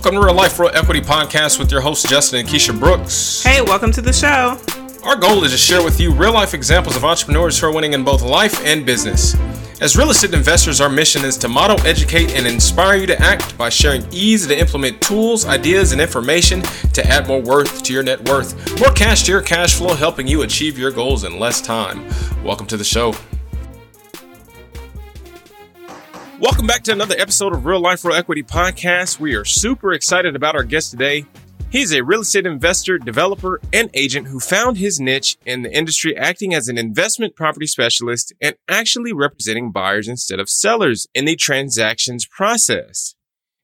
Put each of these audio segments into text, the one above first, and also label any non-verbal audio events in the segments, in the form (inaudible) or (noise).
Welcome to Real Life Real Equity Podcast with your hosts Justin and Keisha Brooks. Hey, welcome to the show. Our goal is to share with you real life examples of entrepreneurs who are winning in both life and business. As real estate investors, our mission is to model, educate, and inspire you to act by sharing easy to implement tools, ideas, and information to add more worth to your net worth, more cash to your cash flow, helping you achieve your goals in less time. Welcome to the show. Welcome back to another episode of Real Life Real Equity Podcast. We are super excited about our guest today. He's a real estate investor, developer, and agent who found his niche in the industry acting as an investment property specialist and actually representing buyers instead of sellers in the transactions process.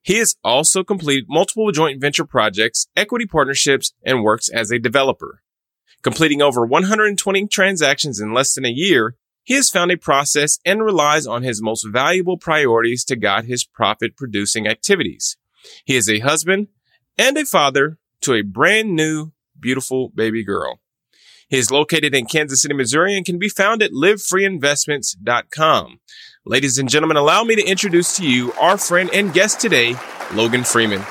He has also completed multiple joint venture projects, equity partnerships, and works as a developer. Completing over 120 transactions in less than a year, he has found a process and relies on his most valuable priorities to guide his profit producing activities. He is a husband and a father to a brand new, beautiful baby girl. He is located in Kansas City, Missouri and can be found at livefreeinvestments.com. Ladies and gentlemen, allow me to introduce to you our friend and guest today, Logan Freeman.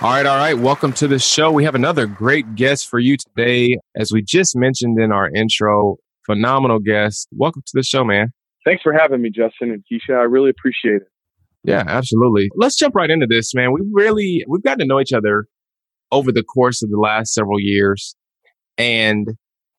All right, all right. Welcome to the show. We have another great guest for you today. As we just mentioned in our intro, phenomenal guest. Welcome to the show, man. Thanks for having me, Justin and Keisha. I really appreciate it. Yeah, absolutely. Let's jump right into this, man. We really we've gotten to know each other over the course of the last several years. And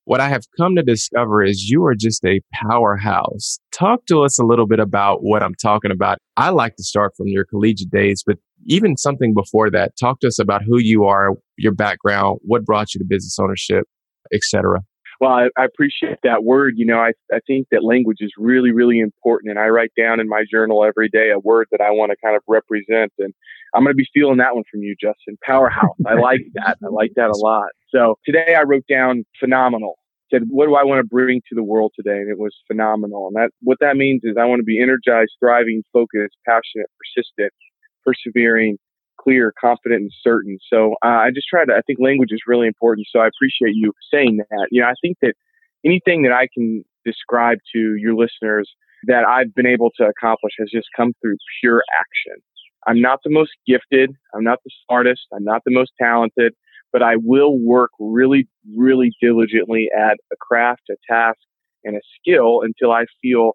what I have come to discover is you are just a powerhouse. Talk to us a little bit about what I'm talking about. I like to start from your collegiate days, but even something before that. Talk to us about who you are, your background, what brought you to business ownership, etc. Well, I, I, appreciate that word. You know, I, I think that language is really, really important. And I write down in my journal every day a word that I want to kind of represent. And I'm going to be stealing that one from you, Justin. Powerhouse. I like (laughs) that. I like that a lot. So today I wrote down phenomenal. Said, what do I want to bring to the world today? And it was phenomenal. And that, what that means is I want to be energized, thriving, focused, passionate, persistent, persevering, clear, confident, and certain. So uh, I just try to, I think language is really important. So I appreciate you saying that. You know, I think that anything that I can describe to your listeners that I've been able to accomplish has just come through pure action. I'm not the most gifted. I'm not the smartest. I'm not the most talented, but I will work really, really diligently at a craft, a task, and a skill until I feel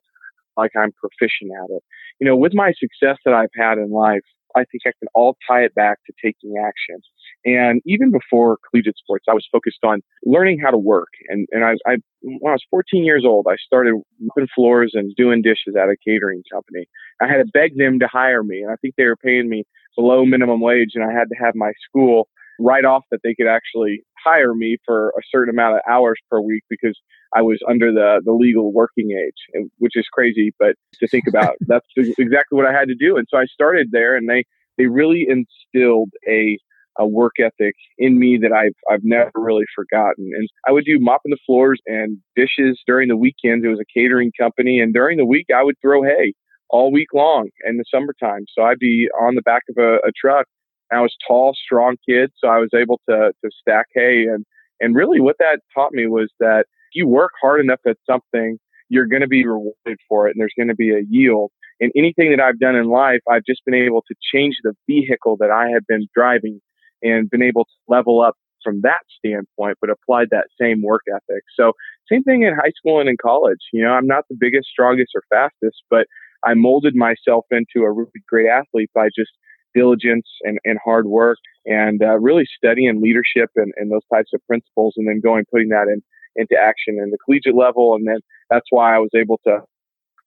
like I'm proficient at it. You know, with my success that I've had in life, I think I can all tie it back to taking action. And even before collegiate sports, I was focused on learning how to work. And, and I, I, when I was 14 years old, I started mopping floors and doing dishes at a catering company. I had to beg them to hire me. And I think they were paying me below minimum wage. And I had to have my school write off that they could actually hire me for a certain amount of hours per week because I was under the, the legal working age, which is crazy, but to think about, (laughs) that's exactly what I had to do. And so I started there and they, they really instilled a, a work ethic in me that I've, I've never really forgotten. And I would do mopping the floors and dishes during the weekends. It was a catering company. And during the week, I would throw hay all week long in the summertime. So I'd be on the back of a, a truck. I was tall, strong kid, so I was able to to stack hay and and really what that taught me was that if you work hard enough at something, you're going to be rewarded for it and there's going to be a yield. And anything that I've done in life, I've just been able to change the vehicle that I have been driving and been able to level up from that standpoint, but applied that same work ethic. So same thing in high school and in college. You know, I'm not the biggest, strongest, or fastest, but I molded myself into a really great athlete by just diligence and, and hard work and uh, really studying leadership and, and those types of principles and then going putting that in into action in the collegiate level. And then that's why I was able to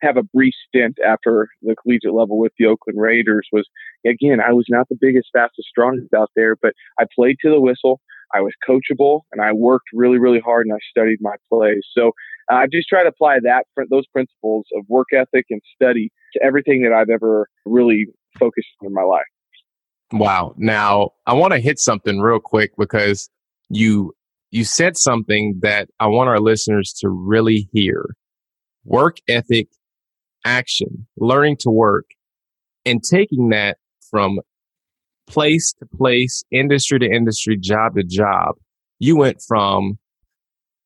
have a brief stint after the collegiate level with the Oakland Raiders was again I was not the biggest fastest strongest out there but I played to the whistle. I was coachable and I worked really really hard and I studied my plays. So uh, I just try to apply that those principles of work ethic and study to everything that I've ever really focused on in my life Wow. Now I want to hit something real quick because you you said something that I want our listeners to really hear. Work ethic, action, learning to work, and taking that from place to place, industry to industry, job to job. You went from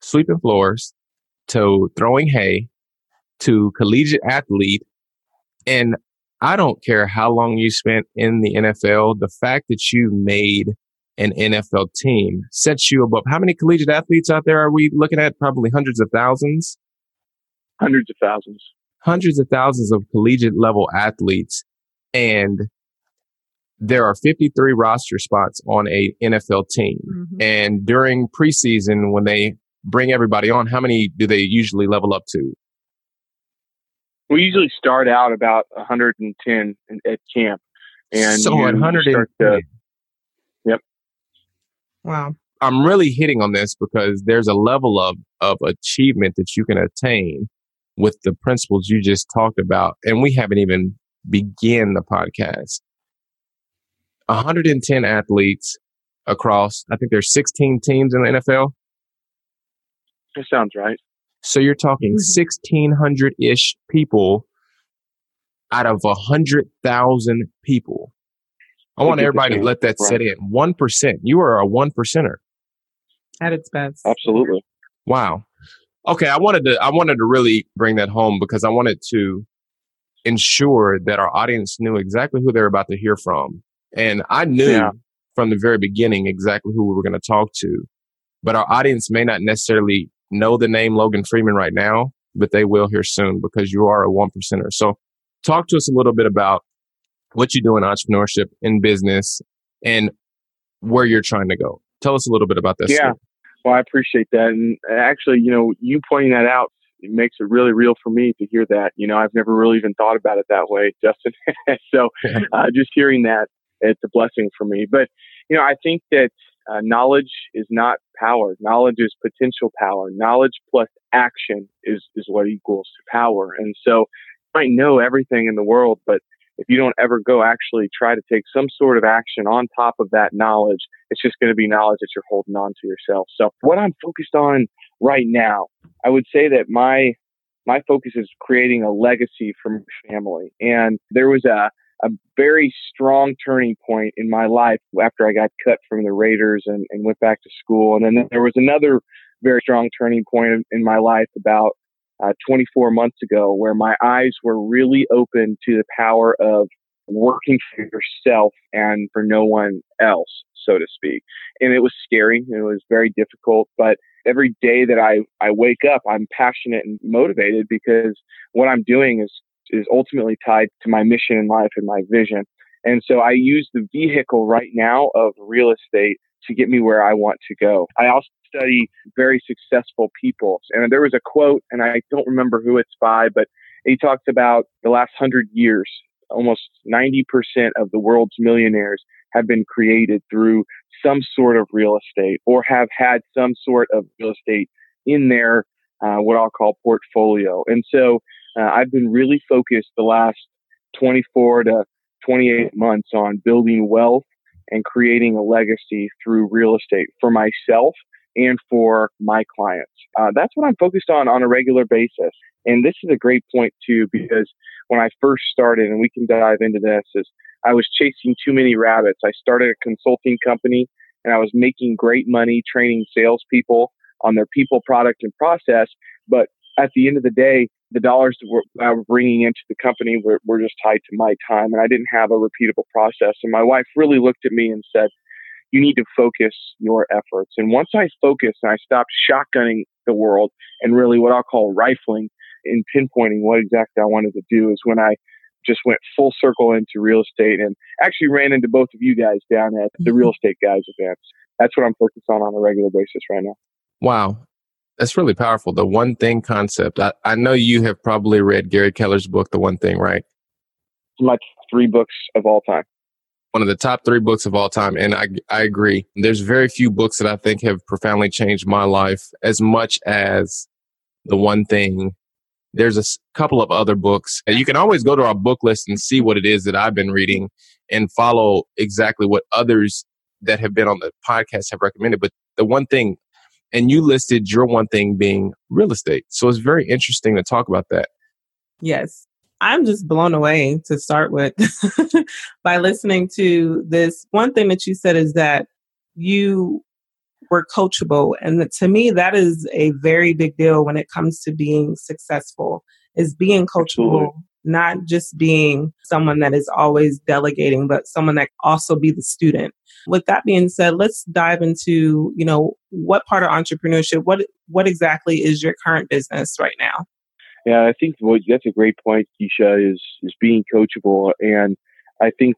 sweeping floors to throwing hay to collegiate athlete. And I don't care how long you spent in the NFL. The fact that you made an NFL team sets you above. How many collegiate athletes out there are we looking at? Probably hundreds of thousands. Hundreds of thousands. Hundreds of thousands of collegiate level athletes. And there are 53 roster spots on a NFL team. Mm-hmm. And during preseason, when they bring everybody on, how many do they usually level up to? We usually start out about 110 at camp. And so 110. Yep. Wow. I'm really hitting on this because there's a level of, of achievement that you can attain with the principles you just talked about. And we haven't even begun the podcast. 110 athletes across, I think there's 16 teams in the NFL. That sounds right. So you're talking 1600 mm-hmm. ish people out of 100,000 people. I want everybody to let that right. set in. 1%. You are a one percenter. At its best. Absolutely. Wow. Okay. I wanted to, I wanted to really bring that home because I wanted to ensure that our audience knew exactly who they're about to hear from. And I knew yeah. from the very beginning exactly who we were going to talk to, but our audience may not necessarily know the name Logan Freeman right now, but they will here soon because you are a one percenter. So talk to us a little bit about what you do in entrepreneurship in business and where you're trying to go. Tell us a little bit about this. Yeah. Story. Well, I appreciate that. And actually, you know, you pointing that out it makes it really real for me to hear that. You know, I've never really even thought about it that way, Justin. (laughs) so (laughs) uh, just hearing that, it's a blessing for me. But, you know, I think that uh, knowledge is not power. Knowledge is potential power. Knowledge plus action is, is what equals power. And so you might know everything in the world, but if you don't ever go actually try to take some sort of action on top of that knowledge, it's just going to be knowledge that you're holding on to yourself. So what I'm focused on right now, I would say that my my focus is creating a legacy for my family. And there was a a very strong turning point in my life after I got cut from the Raiders and, and went back to school. And then there was another very strong turning point in my life about uh, 24 months ago where my eyes were really open to the power of working for yourself and for no one else, so to speak. And it was scary it was very difficult, but every day that I, I wake up, I'm passionate and motivated because what I'm doing is is ultimately tied to my mission in life and my vision. And so I use the vehicle right now of real estate to get me where I want to go. I also study very successful people. And there was a quote, and I don't remember who it's by, but he talks about the last hundred years, almost 90% of the world's millionaires have been created through some sort of real estate or have had some sort of real estate in their uh, what I'll call portfolio. And so uh, I've been really focused the last 24 to 28 months on building wealth and creating a legacy through real estate for myself and for my clients. Uh, that's what I'm focused on on a regular basis. And this is a great point too, because when I first started, and we can dive into this, is I was chasing too many rabbits. I started a consulting company and I was making great money training salespeople on their people, product, and process. But at the end of the day, the dollars that we're, that we're bringing into the company were, were just tied to my time, and I didn't have a repeatable process. And my wife really looked at me and said, "You need to focus your efforts." And once I focused and I stopped shotgunning the world and really what I'll call rifling and pinpointing what exactly I wanted to do, is when I just went full circle into real estate and actually ran into both of you guys down at the mm-hmm. real estate guys events. That's what I'm focused on on a regular basis right now. Wow. That's really powerful. The one thing concept. I, I know you have probably read Gary Keller's book, The One Thing, right? My three books of all time. One of the top three books of all time. And I, I agree. There's very few books that I think have profoundly changed my life as much as The One Thing. There's a couple of other books. And you can always go to our book list and see what it is that I've been reading and follow exactly what others that have been on the podcast have recommended. But the one thing and you listed your one thing being real estate. So it's very interesting to talk about that. Yes. I'm just blown away to start with (laughs) by listening to this. One thing that you said is that you were coachable. And to me, that is a very big deal when it comes to being successful is being coachable Absolutely. Not just being someone that is always delegating, but someone that also be the student. With that being said, let's dive into, you know, what part of entrepreneurship, what what exactly is your current business right now? Yeah, I think that's a great point, Keisha, is is being coachable. And I think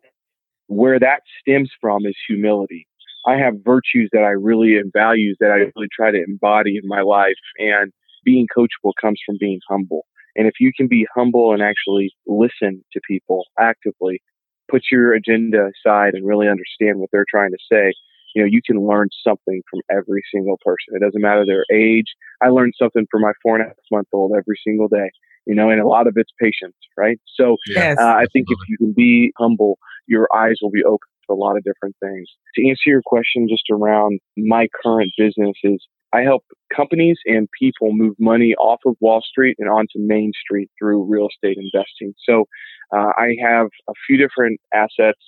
where that stems from is humility. I have virtues that I really and values that I really try to embody in my life. And being coachable comes from being humble. And if you can be humble and actually listen to people actively, put your agenda aside and really understand what they're trying to say, you know, you can learn something from every single person. It doesn't matter their age. I learned something from my four and a half month old every single day, you know, and a lot of it's patience, right? So yes, uh, I think if you can be humble, your eyes will be open to a lot of different things. To answer your question just around my current business is I help companies and people move money off of Wall Street and onto Main Street through real estate investing. So uh, I have a few different assets,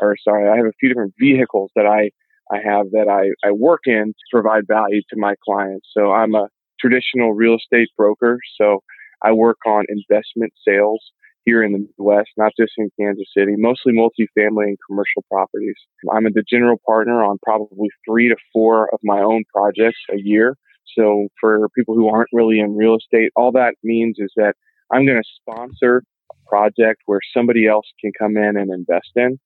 or sorry, I have a few different vehicles that I I have that I, I work in to provide value to my clients. So I'm a traditional real estate broker. So I work on investment sales here in the Midwest, not just in Kansas City, mostly multifamily and commercial properties. I'm the general partner on probably three to four of my own projects a year. So for people who aren't really in real estate, all that means is that I'm going to sponsor a project where somebody else can come in and invest in.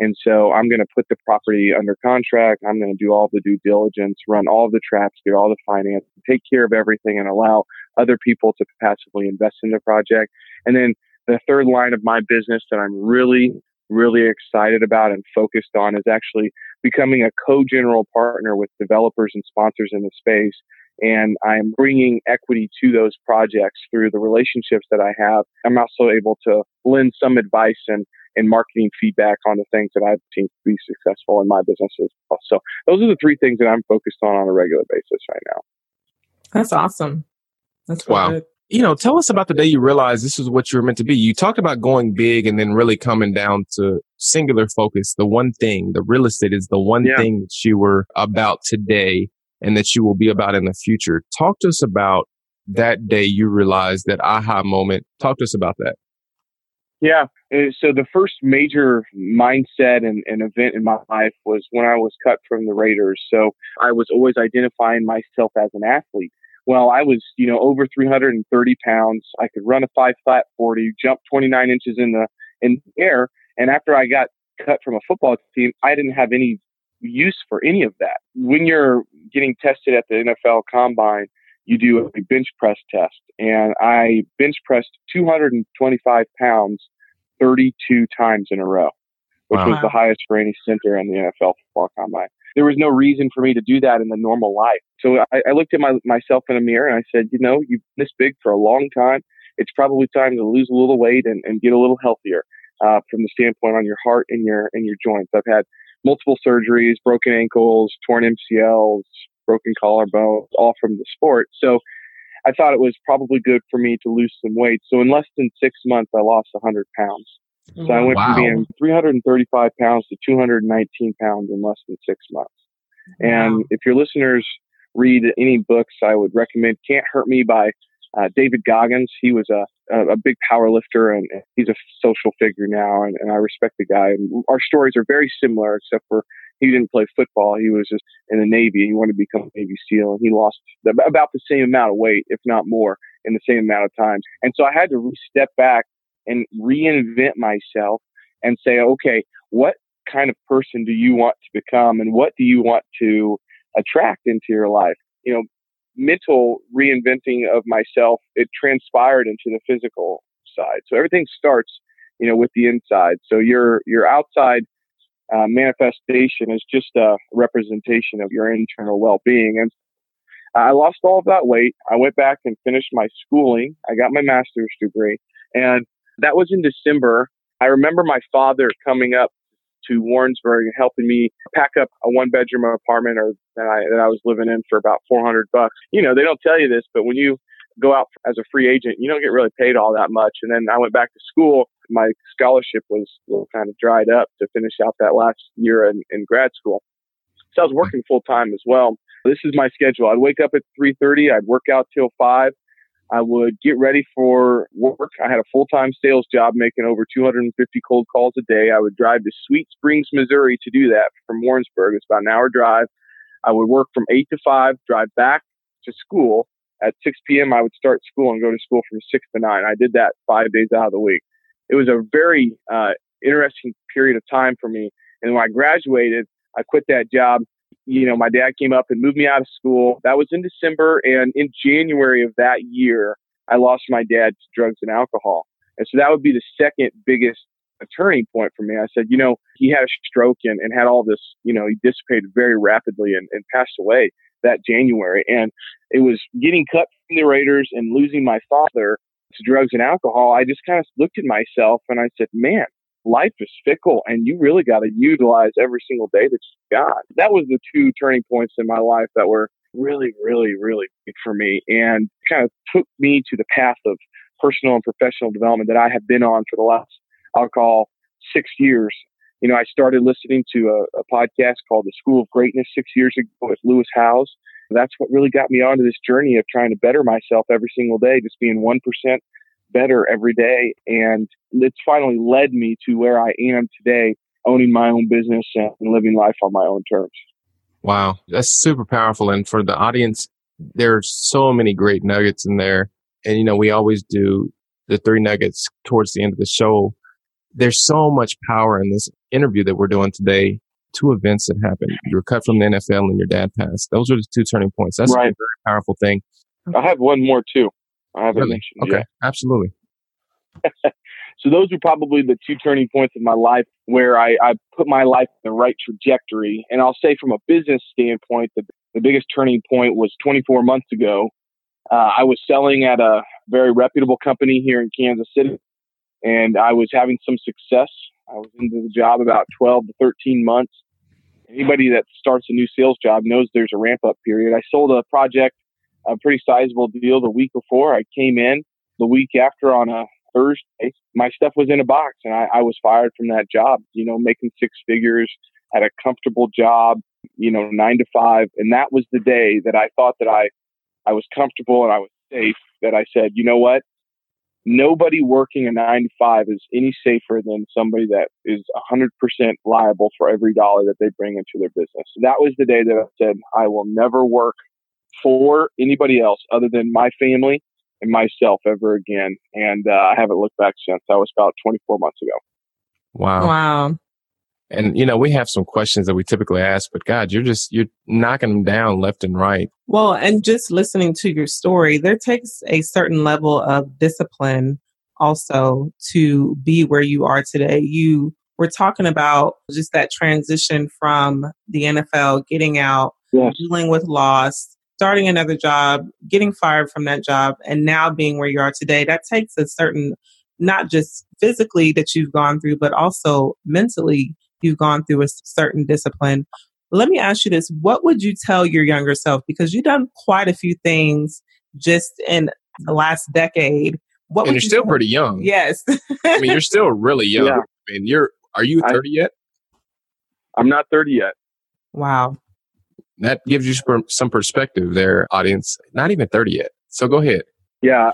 And so I'm going to put the property under contract. I'm going to do all the due diligence, run all the traps, get all the finance, take care of everything and allow other people to passively invest in the project. And then the third line of my business that I'm really, really excited about and focused on is actually becoming a co-general partner with developers and sponsors in the space. And I'm bringing equity to those projects through the relationships that I have. I'm also able to lend some advice and, and marketing feedback on the things that I've seen to be successful in my business as well. So those are the three things that I'm focused on on a regular basis right now. That's awesome. That's wow. Good you know, tell us about the day you realized this is what you were meant to be. You talked about going big and then really coming down to singular focus. The one thing, the real estate is the one yeah. thing that you were about today and that you will be about in the future. Talk to us about that day you realized that aha moment. Talk to us about that. Yeah. Eh, so the first major mindset and, and, event in my life was when I was cut from the Raiders. So I was always identifying myself as an athlete. Well, I was, you know, over 330 pounds. I could run a five flat 40, jump 29 inches in the in the air. And after I got cut from a football team, I didn't have any use for any of that. When you're getting tested at the NFL Combine, you do a bench press test, and I bench pressed 225 pounds 32 times in a row, which wow. was the highest for any center in the NFL Football Combine there was no reason for me to do that in the normal life. So I, I looked at my, myself in a mirror and I said, you know, you've been this big for a long time. It's probably time to lose a little weight and, and get a little healthier uh, from the standpoint on your heart and your and your joints. I've had multiple surgeries, broken ankles, torn MCLs, broken collarbones, all from the sport. So I thought it was probably good for me to lose some weight. So in less than six months, I lost 100 pounds. So I went wow. from being 335 pounds to 219 pounds in less than six months. Wow. And if your listeners read any books, I would recommend Can't Hurt Me by uh, David Goggins. He was a, a, a big power lifter and he's a social figure now. And, and I respect the guy. And our stories are very similar, except for he didn't play football. He was just in the Navy. He wanted to become a Navy SEAL and he lost about the same amount of weight, if not more, in the same amount of time. And so I had to step back and reinvent myself and say, okay, what kind of person do you want to become and what do you want to attract into your life? You know, mental reinventing of myself, it transpired into the physical side. So everything starts, you know, with the inside. So your, your outside uh, manifestation is just a representation of your internal well-being. And I lost all of that weight. I went back and finished my schooling. I got my master's degree and that was in December. I remember my father coming up to Warrensburg and helping me pack up a one bedroom apartment or that I, that I was living in for about 400 bucks. You know, they don't tell you this, but when you go out as a free agent, you don't get really paid all that much. And then I went back to school. My scholarship was kind of dried up to finish out that last year in, in grad school. So I was working full time as well. This is my schedule. I'd wake up at 3:30. I'd work out till five. I would get ready for work. I had a full time sales job making over 250 cold calls a day. I would drive to Sweet Springs, Missouri to do that from Warrensburg. It's about an hour drive. I would work from 8 to 5, drive back to school. At 6 p.m., I would start school and go to school from 6 to 9. I did that five days out of the week. It was a very uh, interesting period of time for me. And when I graduated, I quit that job you know, my dad came up and moved me out of school. That was in December. And in January of that year, I lost my dad to drugs and alcohol. And so that would be the second biggest turning point for me. I said, you know, he had a stroke and, and had all this, you know, he dissipated very rapidly and, and passed away that January. And it was getting cut from the Raiders and losing my father to drugs and alcohol. I just kind of looked at myself and I said, man, life is fickle and you really got to utilize every single day that you got. That was the two turning points in my life that were really, really, really big for me and kind of took me to the path of personal and professional development that I have been on for the last, I'll call six years. You know, I started listening to a, a podcast called The School of Greatness six years ago with Lewis Howes. That's what really got me onto this journey of trying to better myself every single day, just being 1% better every day. And it's finally led me to where I am today, owning my own business and living life on my own terms. Wow, that's super powerful. And for the audience, there's so many great nuggets in there. And, you know, we always do the three nuggets towards the end of the show. There's so much power in this interview that we're doing today. Two events that happened. You were cut from the NFL and your dad passed. Those are the two turning points. That's right. a very powerful thing. I have one more too. Really? Okay, yet. absolutely. (laughs) so those are probably the two turning points of my life where I, I put my life in the right trajectory. And I'll say from a business standpoint, the, the biggest turning point was 24 months ago. Uh, I was selling at a very reputable company here in Kansas City, and I was having some success. I was into the job about 12 to 13 months. Anybody that starts a new sales job knows there's a ramp up period. I sold a project a pretty sizable deal the week before. I came in the week after on a Thursday. My stuff was in a box and I, I was fired from that job, you know, making six figures, had a comfortable job, you know, nine to five. And that was the day that I thought that I, I was comfortable and I was safe that I said, you know what? Nobody working a nine to five is any safer than somebody that is 100% liable for every dollar that they bring into their business. That was the day that I said, I will never work for anybody else other than my family and myself ever again. And uh, I haven't looked back since. That was about 24 months ago. Wow. Wow. And you know, we have some questions that we typically ask, but God, you're just you're knocking them down left and right. Well, and just listening to your story, there takes a certain level of discipline also to be where you are today. You were talking about just that transition from the NFL, getting out, yes. dealing with loss, starting another job, getting fired from that job, and now being where you are today, that takes a certain, not just physically that you've gone through, but also mentally you've gone through a certain discipline. Let me ask you this. What would you tell your younger self? Because you've done quite a few things just in the last decade. What and you're you still tell? pretty young. Yes. I mean, you're still really young. Yeah. I mean, you're, are you 30 I, yet? I'm not 30 yet. Wow that gives you some perspective there, audience. Not even 30 yet. So go ahead. Yeah.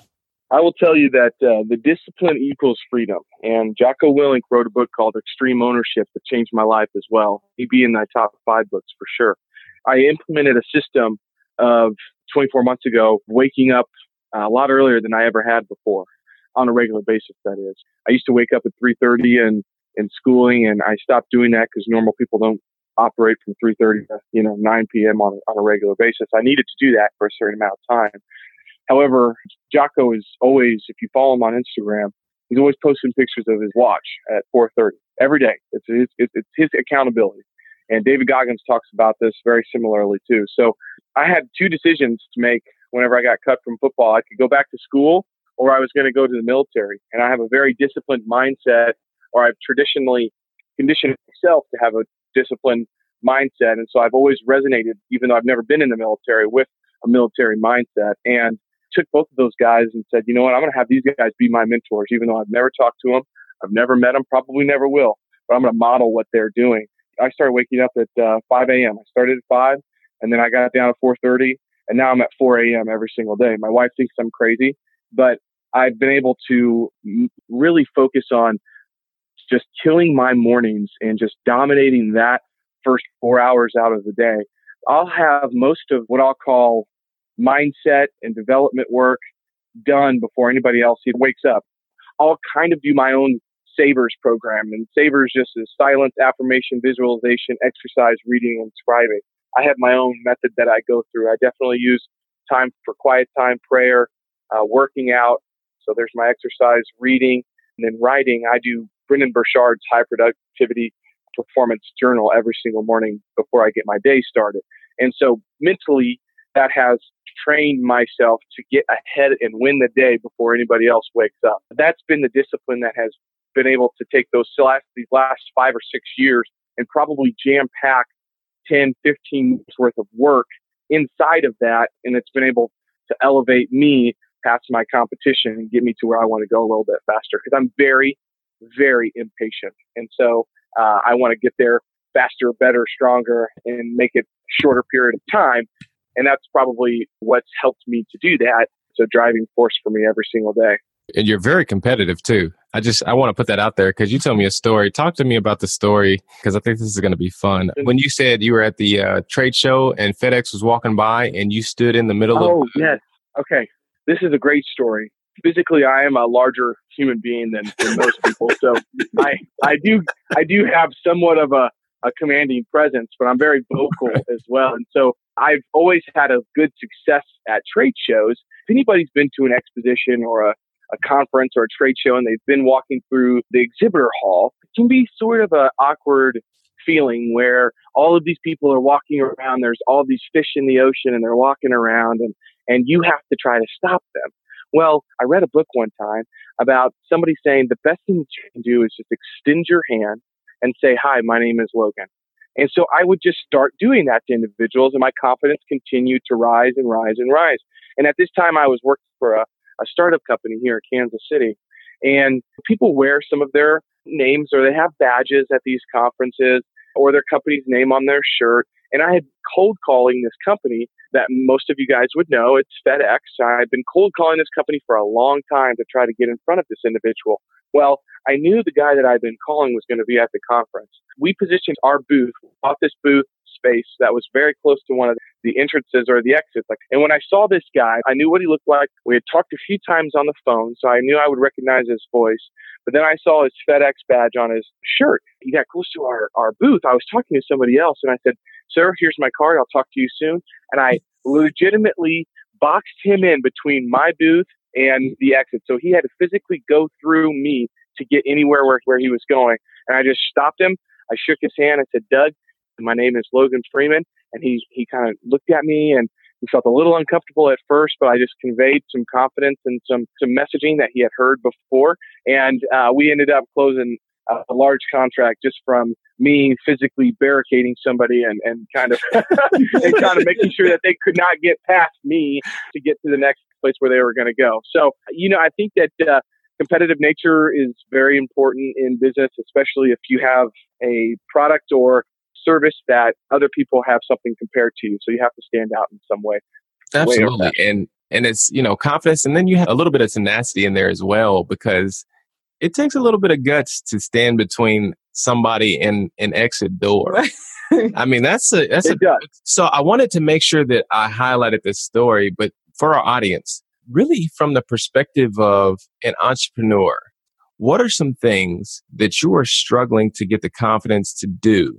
I will tell you that uh, the discipline equals freedom. And Jocko Willink wrote a book called Extreme Ownership that changed my life as well. He'd be in my top five books for sure. I implemented a system of 24 months ago, waking up a lot earlier than I ever had before on a regular basis. That is, I used to wake up at 3:30 and in schooling, and I stopped doing that because normal people don't operate from 3.30 to, you know, 9 p.m. on, on a regular basis. I needed to do that for a certain amount of time. However, Jocko is always, if you follow him on Instagram, he's always posting pictures of his watch at 4.30 every day. It's, it's, it's his accountability. And David Goggins talks about this very similarly too. So I had two decisions to make whenever I got cut from football. I could go back to school or I was going to go to the military. And I have a very disciplined mindset or I've traditionally conditioned myself to have a disciplined mindset. And so I've always resonated, even though I've never been in the military, with a military mindset. And took both of those guys and said, you know what, I'm going to have these guys be my mentors, even though I've never talked to them, I've never met them, probably never will, but I'm going to model what they're doing. I started waking up at uh, 5 a.m. I started at 5, and then I got down at 4:30, And now I'm at 4 a.m. every single day. My wife thinks I'm crazy, but I've been able to really focus on just killing my mornings and just dominating that first four hours out of the day. I'll have most of what I'll call mindset and development work done before anybody else even wakes up. I'll kind of do my own Savers program, and Savers just is silence, affirmation, visualization, exercise, reading, and scribing. I have my own method that I go through. I definitely use time for quiet time, prayer, uh, working out. So there's my exercise, reading, and then writing. I do Brendon Burchard's high productivity performance journal every single morning before I get my day started. And so mentally, that has trained myself to get ahead and win the day before anybody else wakes up. That's been the discipline that has been able to take those last, these last five or six years and probably jam pack 10, 15 years worth of work inside of that. And it's been able to elevate me past my competition and get me to where I want to go a little bit faster because I'm very, very impatient. And so uh, I want to get there faster, better, stronger, and make it shorter period of time. And that's probably what's helped me to do that. It's a driving force for me every single day. And you're very competitive too. I just I want to put that out there because you told me a story. Talk to me about the story because I think this is going to be fun. When you said you were at the uh, trade show and FedEx was walking by and you stood in the middle oh, of. Oh yes. Okay. This is a great story. Physically, I am a larger human being than, than most people, so I I do I do have somewhat of a a commanding presence, but I'm very vocal as well. And so I've always had a good success at trade shows. If anybody's been to an exposition or a a conference or a trade show and they've been walking through the exhibitor hall, it can be sort of an awkward feeling where all of these people are walking around. There's all these fish in the ocean and they're walking around and, and you have to try to stop them. Well, I read a book one time about somebody saying the best thing that you can do is just extend your hand and say, Hi, my name is Logan. And so I would just start doing that to individuals and my confidence continued to rise and rise and rise. And at this time I was working for a, a startup company here in Kansas City. And people wear some of their names or they have badges at these conferences or their company's name on their shirt. And I had cold calling this company that most of you guys would know. It's FedEx. I've been cold calling this company for a long time to try to get in front of this individual. Well, I knew the guy that I'd been calling was going to be at the conference. We positioned our booth, bought this booth space that was very close to one of the entrances or the exits. Like, and when I saw this guy, I knew what he looked like. We had talked a few times on the phone, so I knew I would recognize his voice. But then I saw his FedEx badge on his shirt. He got close to our, our booth. I was talking to somebody else and I said, Sir, here's my card. I'll talk to you soon. And I legitimately boxed him in between my booth and the exit. So he had to physically go through me to get anywhere where, where he was going. And I just stopped him. I shook his hand I said, Doug, my name is Logan Freeman. And he, he kind of looked at me and he felt a little uncomfortable at first, but I just conveyed some confidence and some, some messaging that he had heard before. And uh, we ended up closing a, a large contract just from me physically barricading somebody and, and kind of (laughs) and kind of making sure that they could not get past me to get to the next place where they were going to go. So, you know, I think that uh, competitive nature is very important in business, especially if you have a product or service that other people have something compared to you. So you have to stand out in some way. Absolutely. Way and and it's, you know, confidence and then you have a little bit of tenacity in there as well because it takes a little bit of guts to stand between somebody and an exit door. (laughs) I mean, that's a that's it a does. so I wanted to make sure that I highlighted this story, but for our audience, really from the perspective of an entrepreneur, what are some things that you are struggling to get the confidence to do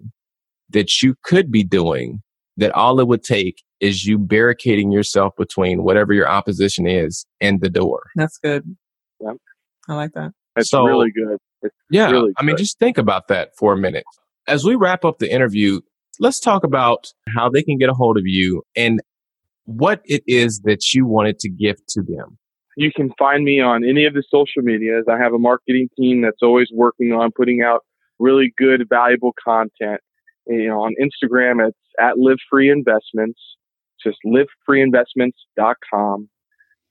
that you could be doing that all it would take is you barricading yourself between whatever your opposition is and the door. That's good. Yep. I like that. That's so, really good. It's yeah. Really I mean, just think about that for a minute. As we wrap up the interview, let's talk about how they can get a hold of you and what it is that you wanted to give to them. You can find me on any of the social medias. I have a marketing team that's always working on putting out really good, valuable content. You know, on Instagram, it's at Live Free Investments. Just livefreeinvestments.com.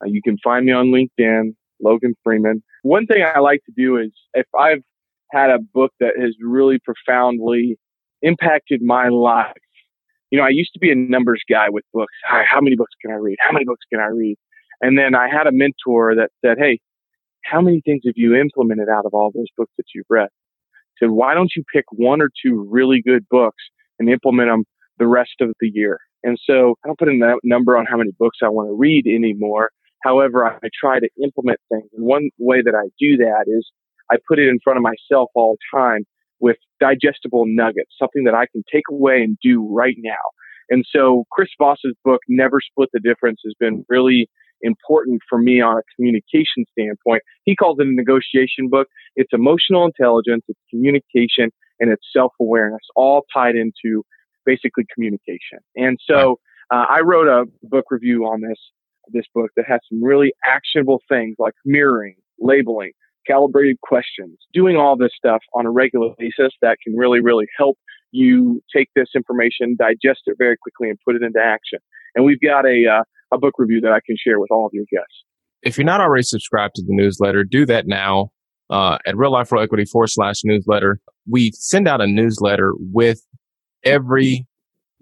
Uh, you can find me on LinkedIn, Logan Freeman. One thing I like to do is if I've had a book that has really profoundly impacted my life, you know, I used to be a numbers guy with books. How many books can I read? How many books can I read? And then I had a mentor that said, Hey, how many things have you implemented out of all those books that you've read? said, why don't you pick one or two really good books and implement them the rest of the year? And so I don't put a number on how many books I want to read anymore. However, I try to implement things. And one way that I do that is I put it in front of myself all the time with digestible nuggets, something that I can take away and do right now. And so Chris Voss's book, Never Split the Difference, has been really important for me on a communication standpoint. He calls it a negotiation book. It's emotional intelligence, it's communication, and it's self awareness, all tied into basically communication. And so uh, I wrote a book review on this this book that has some really actionable things like mirroring, labeling, calibrated questions, doing all this stuff on a regular basis that can really, really help you take this information, digest it very quickly, and put it into action. And we've got a uh, a book review that I can share with all of your guests. If you're not already subscribed to the newsletter, do that now uh, at Real Life Real Equity forward slash newsletter. We send out a newsletter with every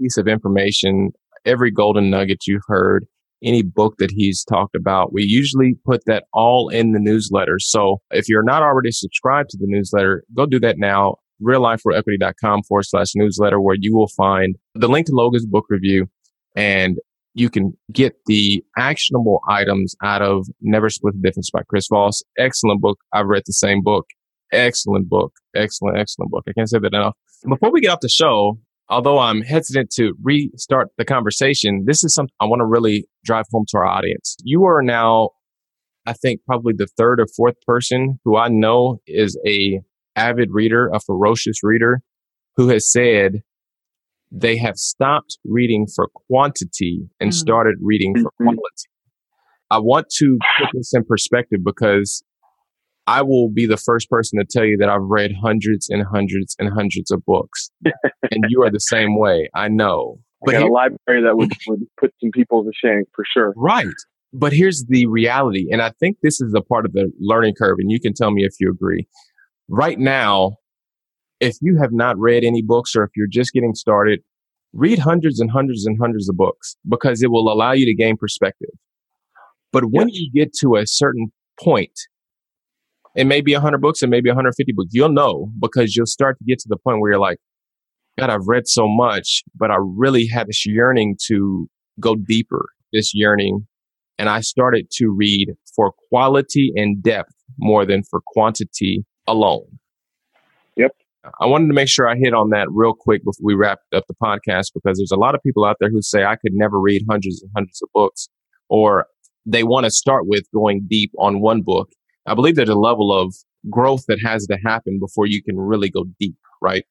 piece of information, every golden nugget you've heard, any book that he's talked about. We usually put that all in the newsletter. So if you're not already subscribed to the newsletter, go do that now. realliferealequity.com forward slash newsletter, where you will find the link to Logan's book review and you can get the actionable items out of Never Split the Difference by Chris Voss. Excellent book. I've read the same book. Excellent book. Excellent, excellent book. I can't say that enough. Before we get off the show, although I'm hesitant to restart the conversation, this is something I want to really drive home to our audience. You are now, I think, probably the third or fourth person who I know is a avid reader, a ferocious reader, who has said they have stopped reading for quantity and mm. started reading for mm-hmm. (clears throat) quality. I want to put this in perspective because I will be the first person to tell you that I've read hundreds and hundreds and hundreds of books. (laughs) and you are the same way. I know. But I got a library that would, (laughs) would put some people to shame for sure. Right. But here's the reality. And I think this is a part of the learning curve. And you can tell me if you agree. Right now, if you have not read any books or if you're just getting started, read hundreds and hundreds and hundreds of books because it will allow you to gain perspective. But when yes. you get to a certain point, it may be 100 books, it may be 150 books. You'll know because you'll start to get to the point where you're like, God, I've read so much, but I really had this yearning to go deeper, this yearning. And I started to read for quality and depth more than for quantity alone. Yep. I wanted to make sure I hit on that real quick before we wrap up the podcast because there's a lot of people out there who say I could never read hundreds and hundreds of books or they want to start with going deep on one book I believe there's a level of growth that has to happen before you can really go deep, right?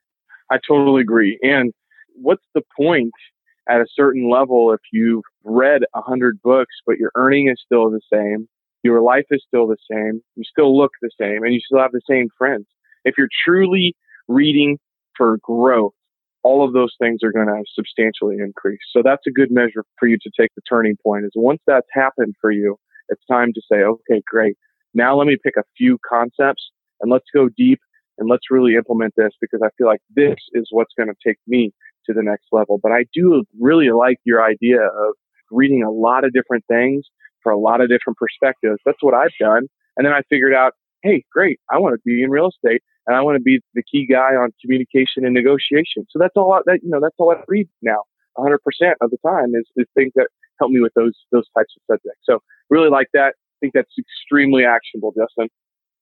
I totally agree. And what's the point at a certain level if you've read a hundred books, but your earning is still the same, your life is still the same, you still look the same, and you still have the same friends? If you're truly reading for growth, all of those things are going to substantially increase. So that's a good measure for you to take the turning point is once that's happened for you, it's time to say, okay, great. Now let me pick a few concepts and let's go deep and let's really implement this because I feel like this is what's going to take me to the next level. But I do really like your idea of reading a lot of different things for a lot of different perspectives. That's what I've done. And then I figured out, hey, great, I want to be in real estate and I want to be the key guy on communication and negotiation. So that's all I, that, you know, that's all I read now. 100% of the time is, is things that help me with those, those types of subjects. So really like that think that's extremely actionable, Justin.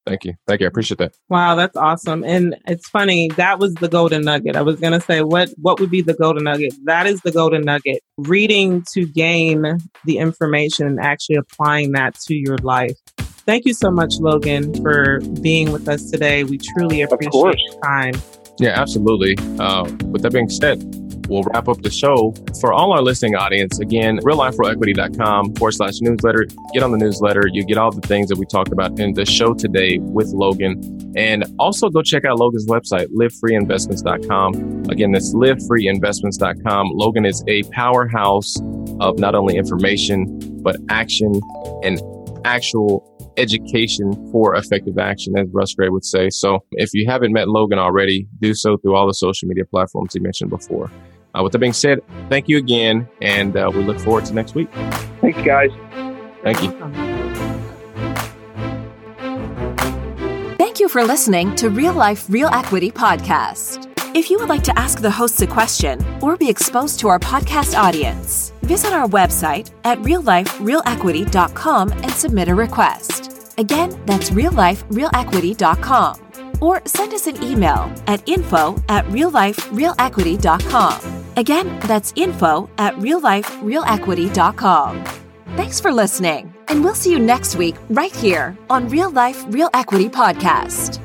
Thank you. Thank you. I appreciate that. Wow, that's awesome. And it's funny, that was the golden nugget. I was going to say what what would be the golden nugget? That is the golden nugget. Reading to gain the information and actually applying that to your life. Thank you so much Logan for being with us today. We truly appreciate your time. Yeah, absolutely. Uh, with that being said, we'll wrap up the show. For all our listening audience, again, realliferealequity.com forward slash newsletter. Get on the newsletter. You get all the things that we talked about in the show today with Logan. And also go check out Logan's website, livefreeinvestments.com. Again, that's livefreeinvestments.com. Logan is a powerhouse of not only information, but action and actual education for effective action, as Russ Gray would say. So if you haven't met Logan already, do so through all the social media platforms he mentioned before. Uh, with that being said, thank you again, and uh, we look forward to next week. Thanks, guys. Thank you. Thank you for listening to Real Life, Real Equity podcast. If you would like to ask the hosts a question or be exposed to our podcast audience, visit our website at realliferealequity.com and submit a request. Again, that's realliferealequity.com. Or send us an email at info at realliferealequity.com. Again, that's info at realliferealequity.com. Thanks for listening, and we'll see you next week right here on Real Life, Real Equity Podcast.